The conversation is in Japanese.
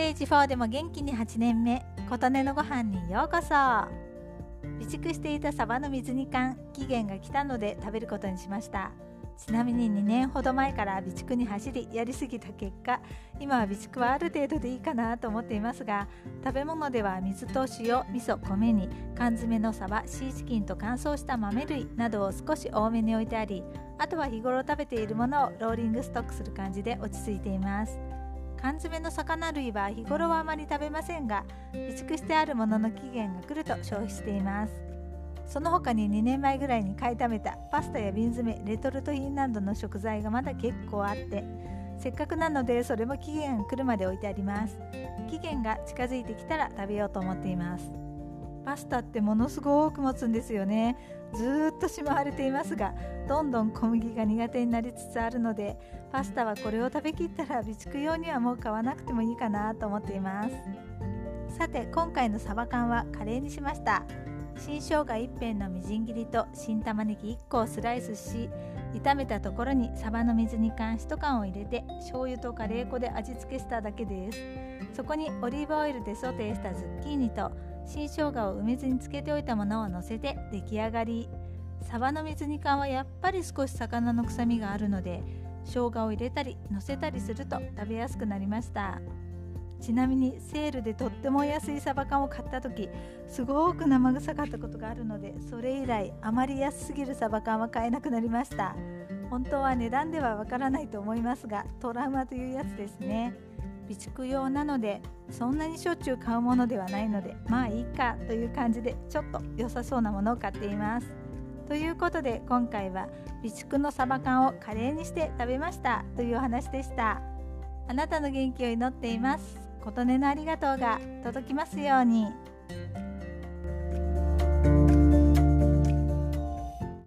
テージ4でも元気に8年目琴音のご飯にようこそ。備蓄していたサバの水煮缶期限が来たので食べることにしました。ちなみに2年ほど前から備蓄に走りやりすぎた結果今は備蓄はある程度でいいかなと思っていますが食べ物では水と塩味噌米に缶詰のサバシーチキンと乾燥した豆類などを少し多めに置いてありあとは日頃食べているものをローリングストックする感じで落ち着いています。缶詰の魚類は日頃はあまり食べませんが備蓄してあるものの期限が来ると消費しています。その他に2年前ぐらいに買いためたパスタや瓶詰レトルト品などの食材がまだ結構あってせっかくなのでそれも期限が来るまで置いてあります。期限が近づいてきたら食べようと思っています。パスタってものすごく持つんですよね。ずっとしまわれていますがどんどん小麦が苦手になりつつあるのでパスタはこれを食べきったら備蓄用にはもう買わなくてもいいかなと思っています。さて今回のサバ缶はカレーにしました。新生姜1片のみじん切りと新玉ねぎ1個をスライスし炒めたところにサバの水煮缶1缶を入れて醤油とカレー粉で味付けしただけです。そこにオリーブオイルでソテーしたズッキーニと新生姜を梅酢につけておいたものをのせて出来上がり。サバの水煮缶はやっぱり少し魚の臭みがあるので生姜を入れたりのせたりすると食べやすくなりました。ちなみにセールでとっても安いサバ缶を買った時すごく生臭かったことがあるのでそれ以来あまり安すぎるサバ缶は買えなくなりました。本当は値段ではわからないと思いますがトラウマというやつですね。備蓄用なのでそんなにしょっちゅう買うものではないのでまあいいかという感じでちょっと良さそうなものを買っています。ということで今回は備蓄のサバ缶をカレーにして食べました。というお話でした。あなたの元気を祈っています。琴音のありがとうが届きますように。